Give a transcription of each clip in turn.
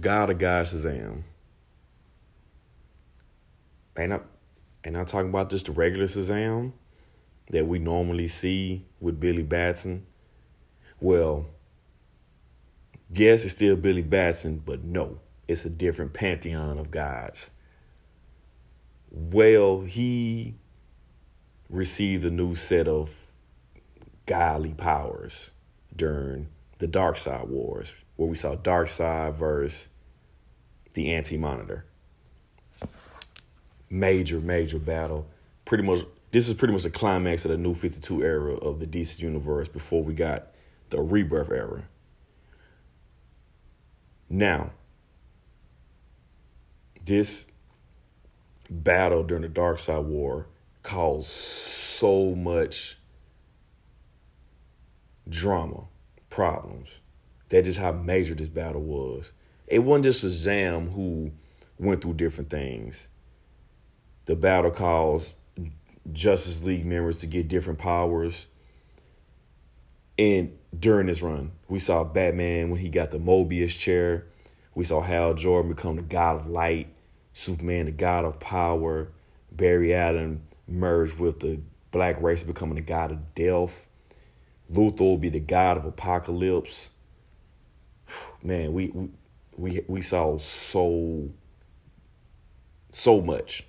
God of God Shazam. Ain't I, ain't I talking about just the regular Shazam that we normally see with Billy Batson? Well, yes, it's still Billy Batson, but no, it's a different pantheon of gods. Well, he received a new set of godly powers during the Darkseid Wars, where we saw Darkseid versus the Anti Monitor. Major, major battle. Pretty much, this is pretty much the climax of the new 52 era of the DC Universe before we got the Rebirth era. Now, this battle during the Darkseid War caused so much drama, problems. That's just how major this battle was. It wasn't just Shazam who went through different things. The battle caused Justice League members to get different powers. And during this run, we saw Batman when he got the Mobius chair. We saw Hal Jordan become the god of light, Superman the god of power, Barry Allen merged with the Black Racer becoming the god of death. Luthor will be the god of apocalypse. Man, we we we, saw so so much,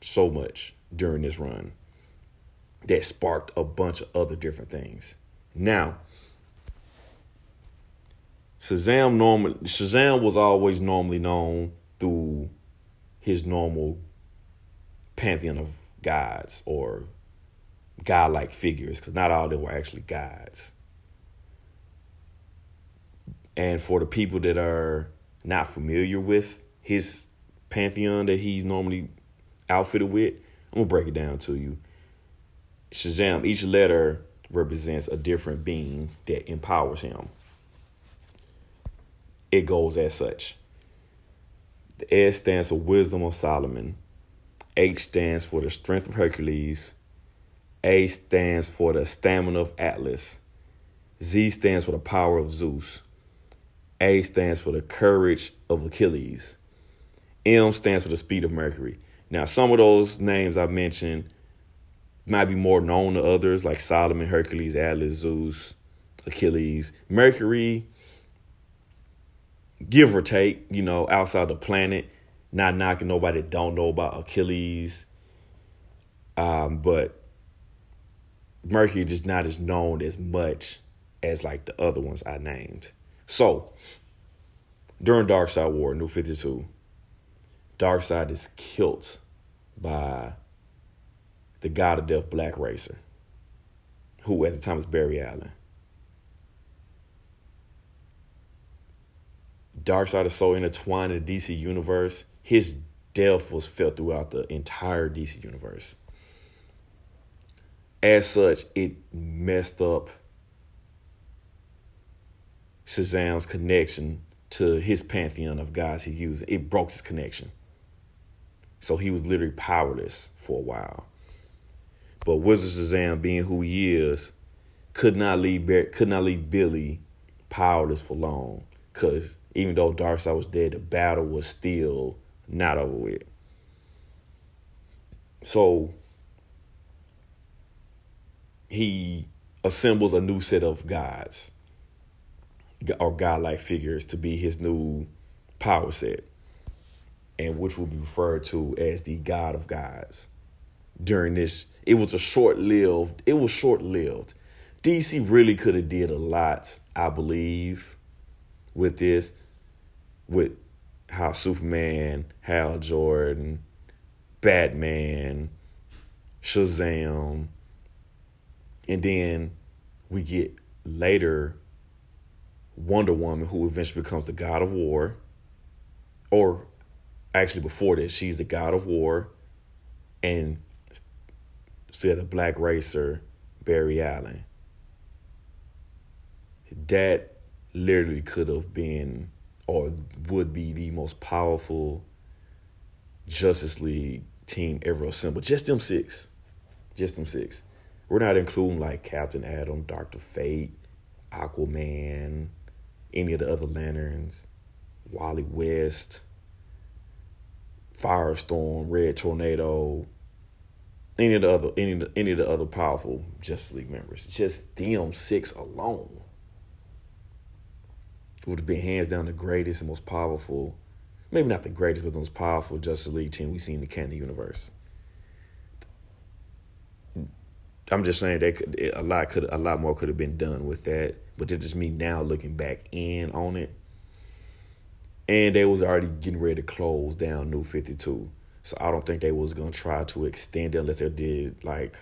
so much during this run that sparked a bunch of other different things. Now, Shazam normal Shazam was always normally known through his normal pantheon of gods or godlike figures, because not all of them were actually gods. And for the people that are not familiar with his pantheon that he's normally outfitted with, I'm gonna break it down to you. Shazam, each letter represents a different being that empowers him. It goes as such. The S stands for wisdom of Solomon. H stands for the strength of Hercules. A stands for the stamina of Atlas. Z stands for the power of Zeus. A stands for the courage of Achilles. M stands for the speed of Mercury. Now, some of those names I mentioned might be more known to others, like Solomon, Hercules, Atlas, Zeus, Achilles. Mercury, give or take, you know, outside the planet. Not knocking nobody don't know about Achilles. Um, but Mercury just not as known as much as like the other ones I named. So during Darkseid War, New 52, Darkseid is killed by the god of death, Black Racer, who at the time was Barry Allen. Darkseid is so intertwined in the DC universe, his death was felt throughout the entire DC universe. As such, it messed up Shazam's connection to his pantheon of gods he used. It broke his connection. So he was literally powerless for a while. But Wizard Shazam, being who he is, could not leave could not leave Billy powerless for long. Cause even though Darkseid was dead, the battle was still not over with. So he assembles a new set of gods or godlike figures to be his new power set, and which will be referred to as the God of Gods. During this, it was a short lived. It was short lived. DC really could have did a lot, I believe, with this, with how Superman, Hal Jordan, Batman, Shazam, and then we get later Wonder Woman, who eventually becomes the god of war. Or actually, before this, she's the god of war. And still the black racer, Barry Allen. That literally could have been or would be the most powerful Justice League team ever assembled. Just them six. Just them six. We're not including like Captain Atom, Doctor Fate, Aquaman, any of the other lanterns, Wally West, Firestorm, Red Tornado, any of the other any of the, any of the other powerful Justice League members. Just them six alone would have been hands down the greatest and most powerful, maybe not the greatest, but the most powerful Justice League team we've seen in the canon universe. I'm just saying that a lot could a lot more could have been done with that, but it's just me now looking back in on it. And they was already getting ready to close down New 52. So I don't think they was gonna try to extend it unless they did like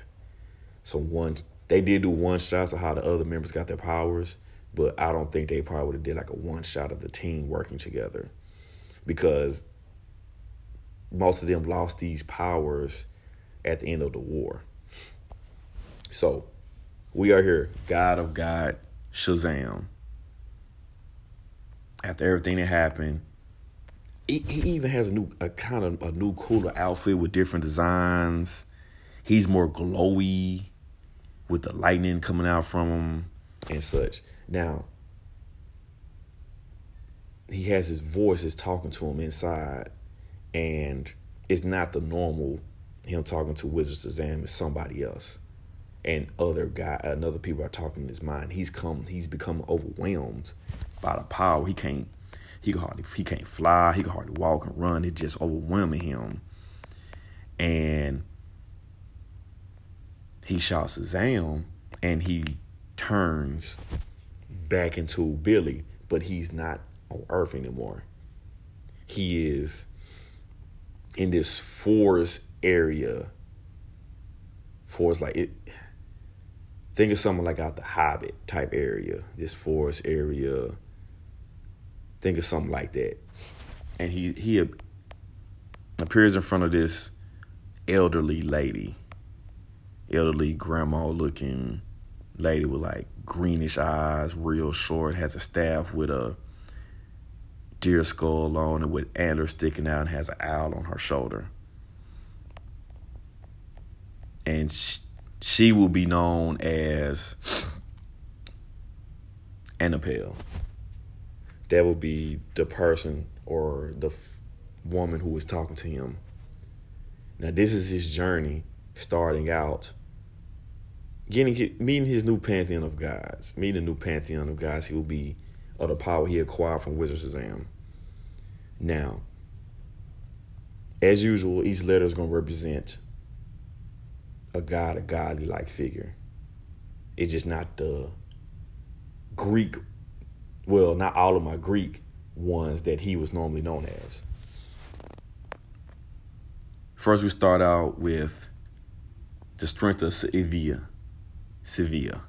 some one they did do one shots of how the other members got their powers, but I don't think they probably would have did like a one shot of the team working together. Because most of them lost these powers at the end of the war. So we are here, God of God, Shazam. After everything that happened, he, he even has a new, a kind of a new cooler outfit with different designs. He's more glowy with the lightning coming out from him and such. Now, he has his voice is talking to him inside, and it's not the normal him talking to Wizard Shazam. It's somebody else and other guy and other people are talking in his mind. He's come he's become overwhelmed by the power. He can't he can hardly he can't fly, he can hardly walk and run. It's just overwhelming him. And he shouts Shazam and he turns back into Billy, but he's not on Earth anymore. He is in this forest area. Forest like it Think of something like out the Hobbit type area, this forest area. Think of something like that. And he he appears in front of this elderly lady, elderly grandma looking lady with like greenish eyes, real short, has a staff with a deer skull on it with antlers sticking out and has an owl on her shoulder. And she, she will be known as Anapel. That will be the person or the f- woman who was talking to him. Now, this is his journey starting out, getting meeting his new pantheon of gods, meeting a new pantheon of gods. He will be of the power he acquired from Wizard Shazam. Now, as usual, each letter is going to represent a god, a godly like figure. It's just not the Greek, well, not all of my Greek ones that he was normally known as. First, we start out with the strength of Sivia. Sivia.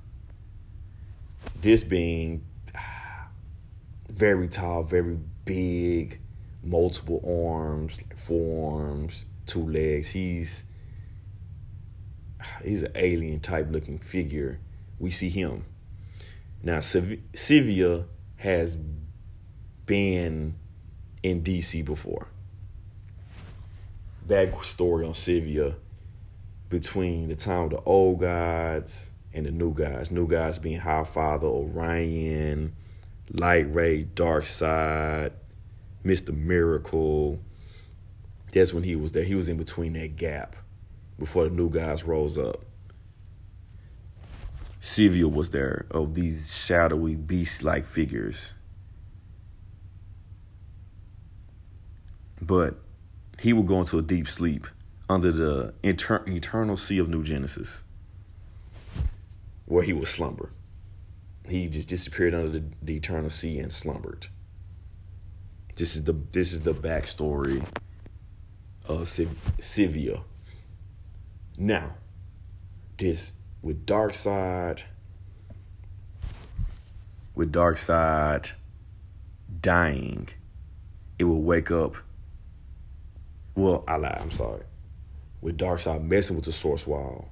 This being very tall, very big, multiple arms, forearms, two legs. He's he's an alien type looking figure. We see him. Now, Sivia has been in DC before. Backstory on Sivia between the time of the old gods and the new gods. New gods being Highfather, Orion, Light Ray, Darkseid, Mr. Miracle. That's when he was there. He was in between that gap before the new guys rose up. Sivia was there of these shadowy beast like figures. But he would go into a deep sleep under the inter- eternal sea of New Genesis, where he would slumber. He just disappeared under the, the eternal sea and slumbered. This is the this is the backstory of Siv- Sivia. Now, this with Darkseid, with Darkseid dying, it will wake up. Well, I lied. I'm sorry. With Darkseid messing with the Source Wall,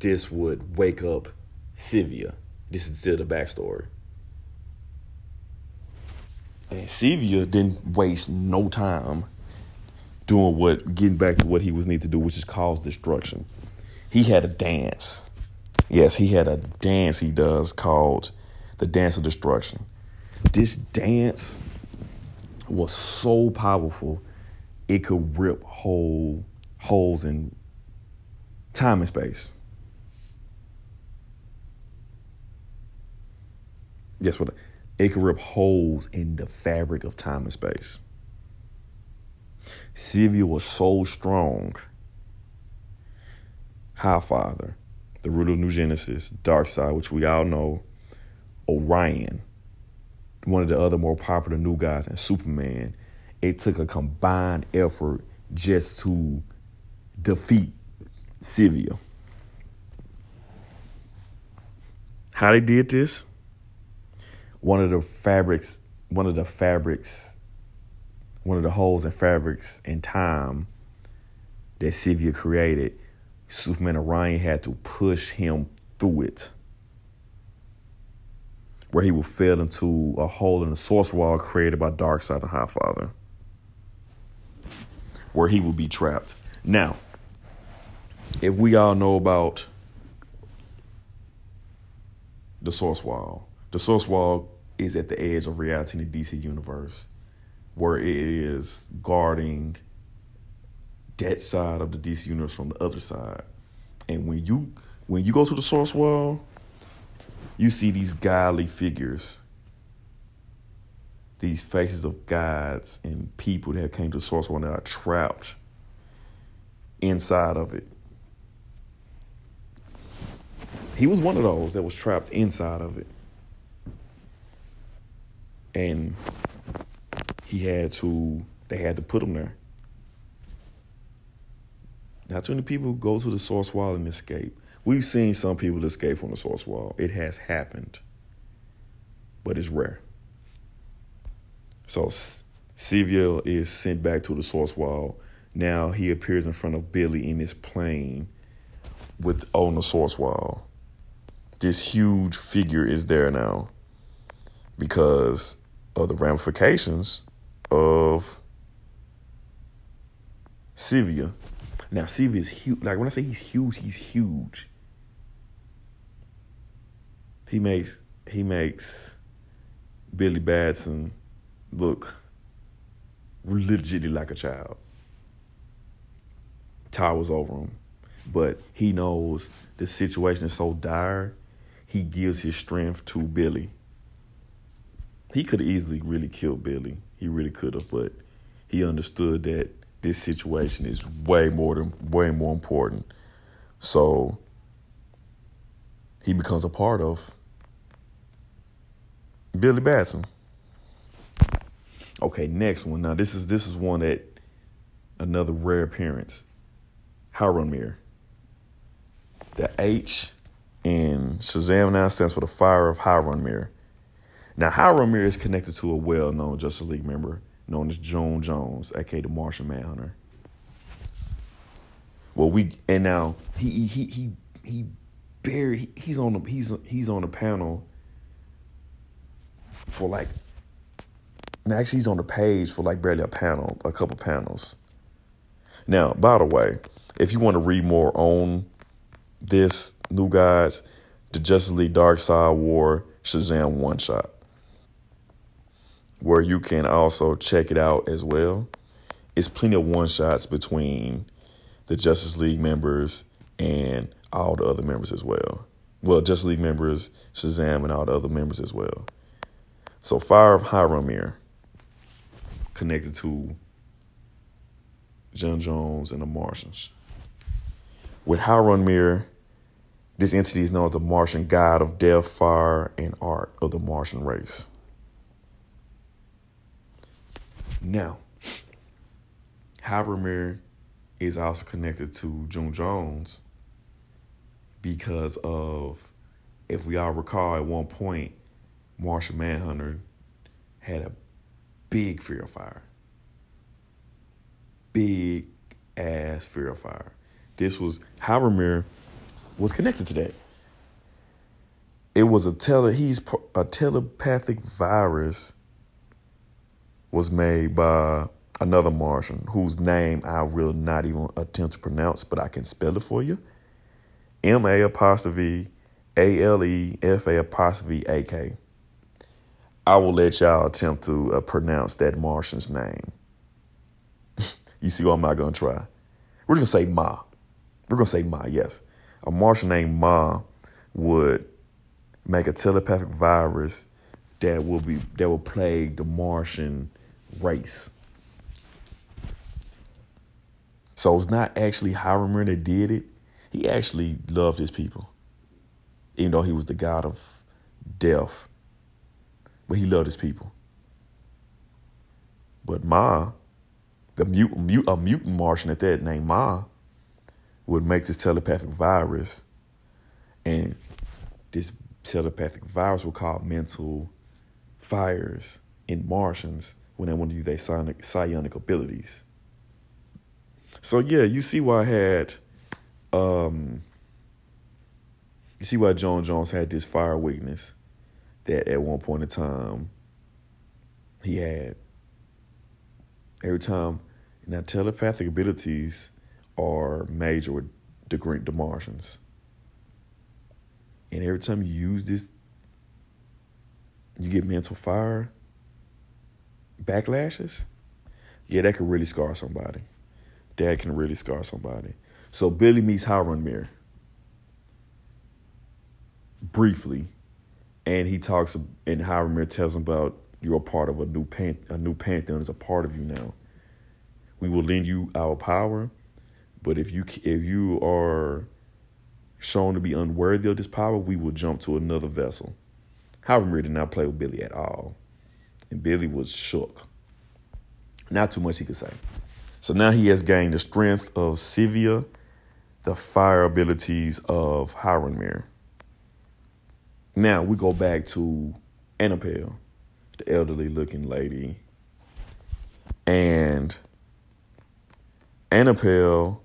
this would wake up Sivia. This is still the backstory. And Sivia didn't waste no time doing what getting back to what he was need to do, which is cause destruction. He had a dance. Yes, he had a dance he does called the Dance of Destruction. this dance was so powerful, it could rip whole holes in time and space. Guess what? It could rip holes in the fabric of time and space. Sivia was so strong. High Father, the root of New Genesis, Darkseid, which we all know, Orion, one of the other more popular new guys, and Superman. It took a combined effort just to defeat Sivia. How they did this? One of the fabrics, one of the fabrics, one of the holes in fabrics in time that Sivia created, Superman Orion had to push him through it. Where he would fall into a hole in the source wall created by Darkseid and Highfather. Where he would be trapped. Now, if we all know about the source wall, the source wall is at the edge of reality in the DC universe, where it is guarding that side of the DC universe from the other side. And when you when you go to the source wall, you see these godly figures, these faces of gods and people that came to the source wall that are trapped inside of it. He was one of those that was trapped inside of it. And he had to, they had to put him there. Not too many people go to the source wall and escape. We've seen some people escape from the source wall. It has happened, but it's rare. So Sivia is sent back to the source wall. Now he appears in front of Billy in his plane with on the source wall this huge figure is there now because of the ramifications of Sivia. Now Sivia is huge. Like when I say he's huge, he's huge. He makes he makes Billy Batson look legitimately like a child. Towers over him. But he knows the situation is so dire he gives his strength to Billy. He could easily really kill Billy. He really could have, but he understood that this situation is way more than way more important. So he becomes a part of Billy Batson. Okay, next one. Now this is this is one that another rare appearance. Mir. The H in Shazam now stands for the Fire of Hiram Now, Hiram is connected to a well-known Justice League member known as J'onn Jones, aka the Martian Manhunter. Well, we and now he he he he buried. He's on the he's he's on the panel for like. Actually, he's on the page for like barely a panel, a couple panels. Now, by the way, if you want to read more on this New Gods, the Justice League Darkseid War Shazam one shot, where you can also check it out as well. It's plenty of one shots between the Justice League members and all the other members as well. Well, Justice League members, Shazam, and all the other members as well. So, Fire of H'ronmeer connected to J'onn Jones and the Martians. With H'ronmeer this entity is known as the Martian god of death, fire, and art of the Martian race. Now, H'ronmeer is also connected to J'onn Jones because of, if we all recall, at one point, Martian Manhunter had a big fear of fire. Big ass fear of fire. This was H'ronmeer was connected to that. It was a tele he's a telepathic virus was made by another Martian whose name I will not even attempt to pronounce, but I can spell it for you. M A apostrophe A L E F A apostrophe A K. I will let y'all attempt to uh, pronounce that Martian's name. you see what I'm not gonna try. We're gonna say Ma. We're gonna say Ma. Yes, a Martian named Ma would make a telepathic virus that will be that will plague the Martian race. So it's not actually Hiram that did it. He actually loved his people, even though he was the god of death. But he loved his people. But Ma, the mutant, a mutant Martian at that named Ma, would make this telepathic virus, and this telepathic virus would cause mental fires in Martians when they want to use their psionic, psionic abilities. So yeah, you see why I had, um, you see why J'onn Jones had this fire weakness that at one point in time he had. Every time, now telepathic abilities are major with the Martians. And every time you use this, you get mental fire backlashes. Yeah, that could really scar somebody. That can really scar somebody. So Billy meets H'ronmeer briefly, and he talks, and H'ronmeer tells him about you're a part of a new pan, a new pantheon is a part of you now. We will lend you our power, but if you if you are shown to be unworthy of this power, we will jump to another vessel. H'ronmeer did not play with Billy at all, and Billy was shook. Not too much he could say. So now he has gained the strength of Sivia, the fire abilities of H'ronmeer. Now we go back to Anapel, the elderly looking lady. And Anapel,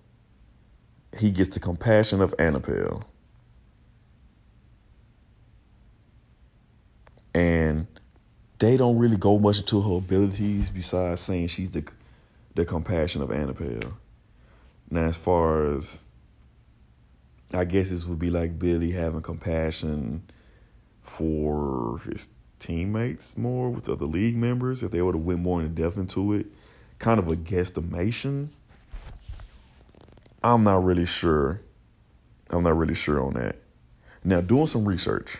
he gets the compassion of Anapel. And they don't really go much into her abilities besides saying she's the the compassion of Anapel. Now as far as I guess this would be like Billy having compassion for his teammates more with other league members if they would have went more in depth into it. Kind of a guesstimation. I'm not really sure. I'm not really sure on that. Now, doing some research,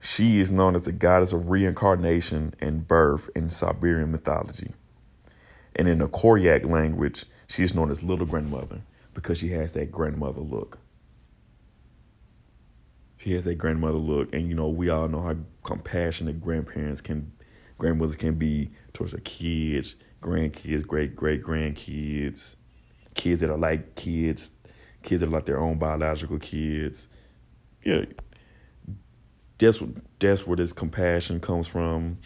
she is known as the goddess of reincarnation and birth in Siberian mythology. And in the Koryak language, she is known as Little Grandmother because she has that grandmother look. She has that grandmother look, and you know we all know how compassionate grandparents can, grandmothers can be towards their kids, grandkids, great great grandkids, kids that are like kids, kids that are like their own biological kids. Yeah, that's that's where this compassion comes from.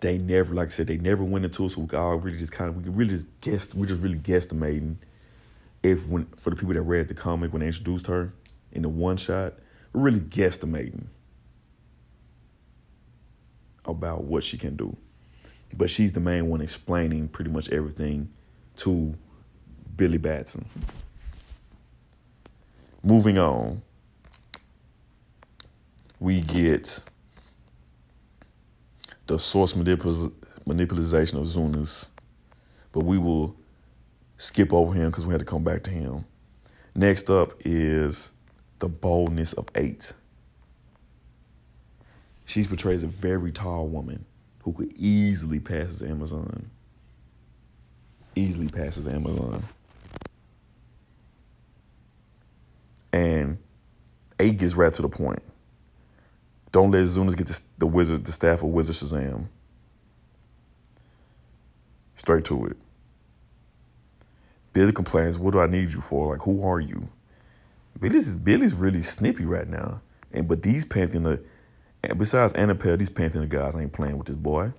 They never, like I said, they never went into it, so we all really just kind of we really just guessed, we just really guesstimating if when for the people that read the comic when they introduced her in the one shot, we're really guesstimating about what she can do. But she's the main one explaining pretty much everything to Billy Batson. Moving on, we get the source manipul- manipulation of Zonuz, but we will skip over him because we had to come back to him. Next up is the boldness of Ate. She portrays a very tall woman who could easily pass as Amazon. Easily passes Amazon. And Ate gets right to the point. Don't let Zonuz get the wizard, the staff of Wizard Shazam. Straight to it. Billy complains, "What do I need you for? Like, who are you?" Billy's Billy's really snippy right now. And but these Pantheon, and besides Anapel, these Pantheon guys ain't playing with this boy.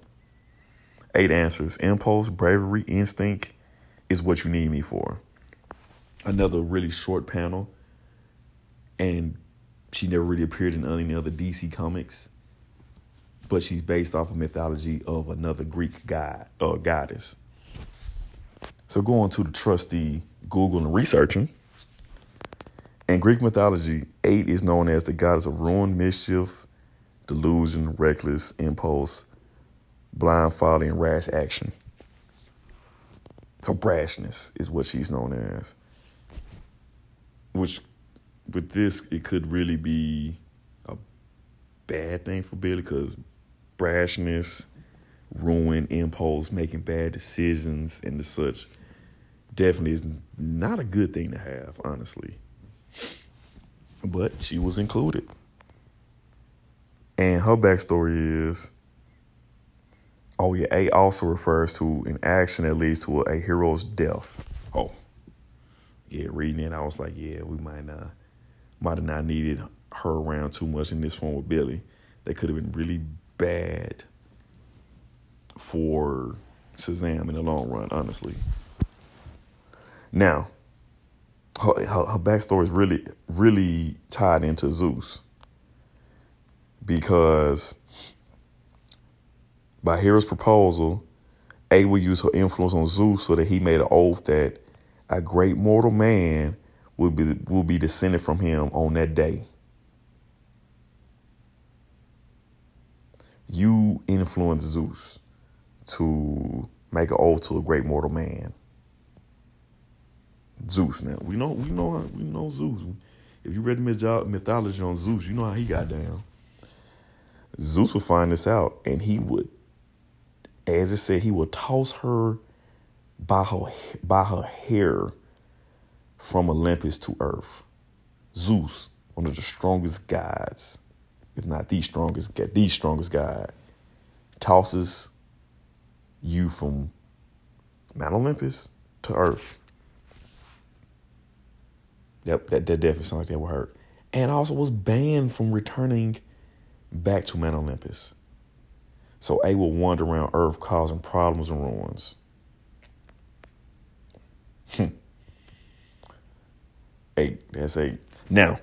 Ate answers: impulse, bravery, instinct is what you need me for. Another really short panel, and she never really appeared in any other DC comics. But she's based off of mythology of another Greek god or uh, goddess. So going to the trusty Google and researching. In Greek mythology, Ate is known as the goddess of ruin, mischief, delusion, reckless impulse, blind folly, and rash action. So brashness is what she's known as. Which, with this, it could really be a bad thing for Billy because brashness, ruin, impulse, making bad decisions, and the such definitely is not a good thing to have, honestly. But she was included. And her backstory is oh, yeah, A also refers to an action that leads to a, a hero's death. Oh, yeah, reading it, I was like, yeah, we might not, might have not needed her around too much in this form with Billy. That could have been really bad for Shazam in the long run, honestly. Now, her, her, her backstory is really, really tied into Zeus because by Hera's proposal, A will use her influence on Zeus so that he made an oath that a great mortal man will be will be descended from him on that day. You influence Zeus to make an oath to a great mortal man. Zeus. Now we know we know we know Zeus. If you read the mythology on Zeus, you know how he got down. Zeus would find this out, and he would, as it said, he would toss her by her by her hair from Olympus to Earth. Zeus, one of the strongest gods, if not the strongest, the strongest god, tosses you from Mount Olympus to Earth. Yep, that, that definitely sounds like that would hurt. And also was banned from returning back to Mount Olympus. So A will wander around Earth causing problems and ruins. Hmm. Ate. That's Ate. Now,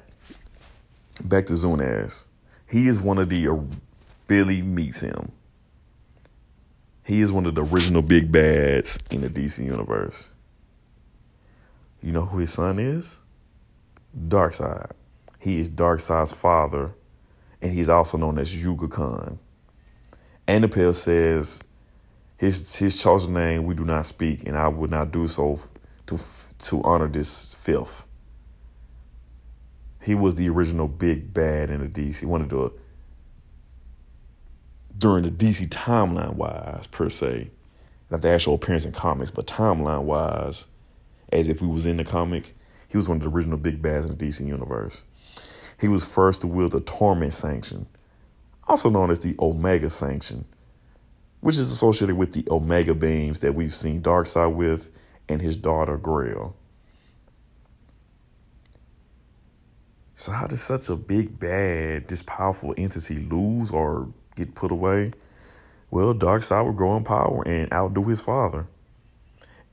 back to Zonuz. He is one of the Billy meets him. He is one of the original big bads in the DC universe. You know who his son is? Darkseid. He is Darkseid's father, and he's also known as Yuga Khan. Anapel says his his chosen name we do not speak, and I would not do so to to honor this filth. He was the original big bad in the DC. One of the during the DC timeline wise, per se. Not the actual appearance in comics, but timeline wise, as if we was in the comic, he was one of the original big bads in the DC universe. He was first to wield the Torment Sanction, also known as the Omega Sanction, which is associated with the Omega beams that we've seen Darkseid with and his daughter Grail. So how does such a big bad, this powerful entity lose or get put away. Well, Darkseid will grow in power and outdo his father.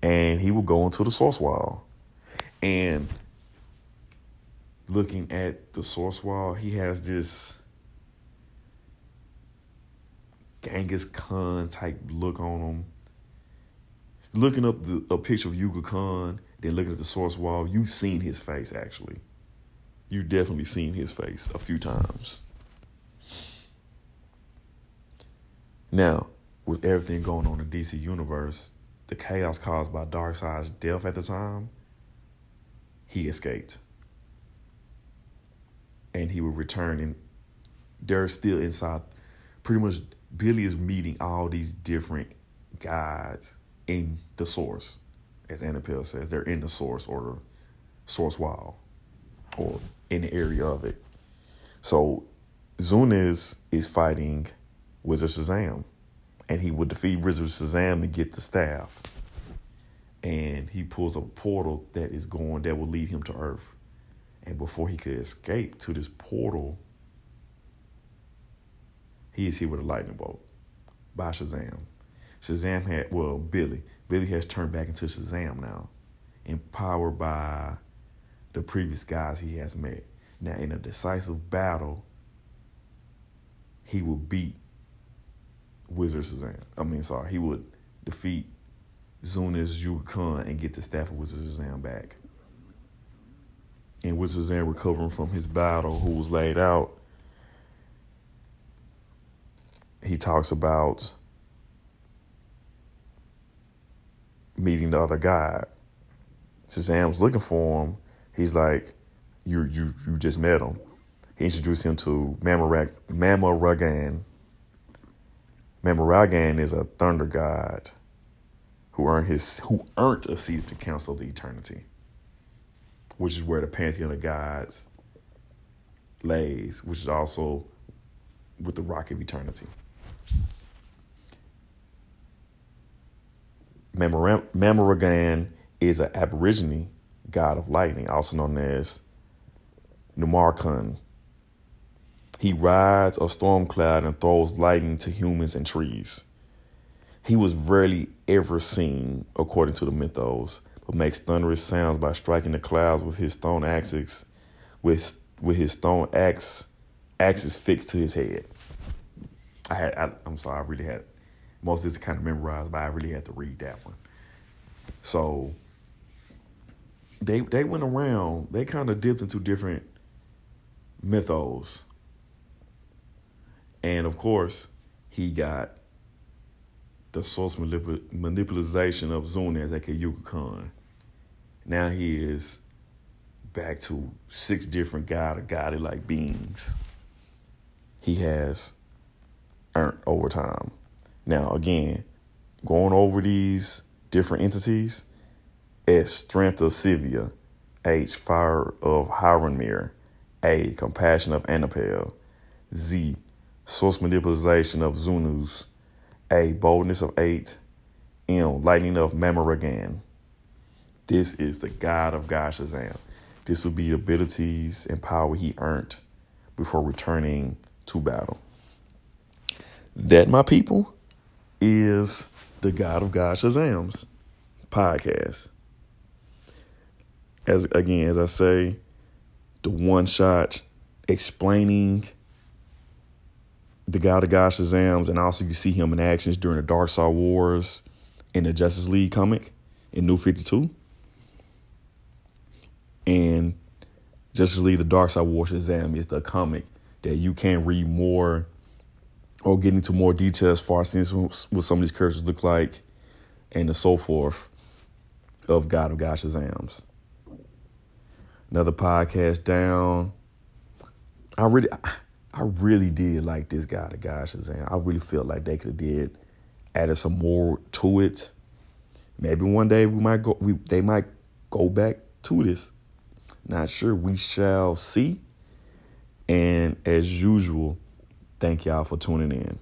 And he will go into the source wall. And looking at the source wall, he has this Genghis Khan type look on him. Looking up the, a picture of Yuga Khan, then looking at the source wall, you've seen his face actually. You've definitely seen his face a few times. Now, with everything going on in DC Universe, the chaos caused by Darkseid's death at the time, he escaped. And he will return and they're still inside. Pretty much Billy is meeting all these different guys in the source. As Anapel says, they're in the source or the source wall or in the area of it. So Zonuz is fighting Wizard Shazam. And he would defeat Wizard Shazam to get the staff. And he pulls a portal that is going, that will lead him to Earth. And before he could escape to this portal, he is hit with a lightning bolt by Shazam. Shazam had, well, Billy. Billy has turned back into Shazam now, empowered by the previous guys he has met. Now, in a decisive battle, he will beat Wizard Shazam. I mean, sorry, he would defeat Zonuz Yuga Khan and get the staff of Wizard Shazam back. And Wizard Shazam recovering from his battle, who was laid out, he talks about meeting the other God. Shazam's looking for him. He's like, "You you you just met him." He introduced him to Mamarag- Mamaragan. Mamaragan is a thunder god who earned his who earned a seat at the Council of the Eternity, which is where the pantheon of gods lays, which is also with the Rock of Eternity. Mamaragan is an Aborigine god of lightning, also known as Namarrkun. He rides a storm cloud and throws lightning to humans and trees. He was rarely ever seen, according to the mythos, but makes thunderous sounds by striking the clouds with his stone axes, with with his stone axe axes fixed to his head. I had I, am sorry, I really had most of this kind of memorized, but I really had to read that one. So they they went around, they kind of dipped into different mythos. And of course, he got the source manipul- manipulation of Zonuz, aka Yuga Khan. Now he is back to six different god or godly like beings. He has earned over time. Now again, going over these different entities, S strength of Sivia, H fire of H'ronmeer, A compassion of Anapel, Z source manipulation of Zonuz, A boldness of Ate, M lightning of Mamaragan. This is the God of God Shazam. This will be the abilities and power he earned before returning to battle. That, my people, is the God of God Shazam's podcast. As again, as I say, the one shot explaining the God of God Shazams, and also you see him in actions during the Darkseid Wars in the Justice League comic in New 52. And Justice League The Darkseid War Shazam is the comic that you can read more or get into more detail as far as what some of these characters look like and so forth of God of God Shazams. Another podcast down. I really I really did like this guy, the guy Shazam. I really feel like they could have did added some more to it. Maybe one day we might go we they might go back to this. Not sure. We shall see. And as usual, thank y'all for tuning in.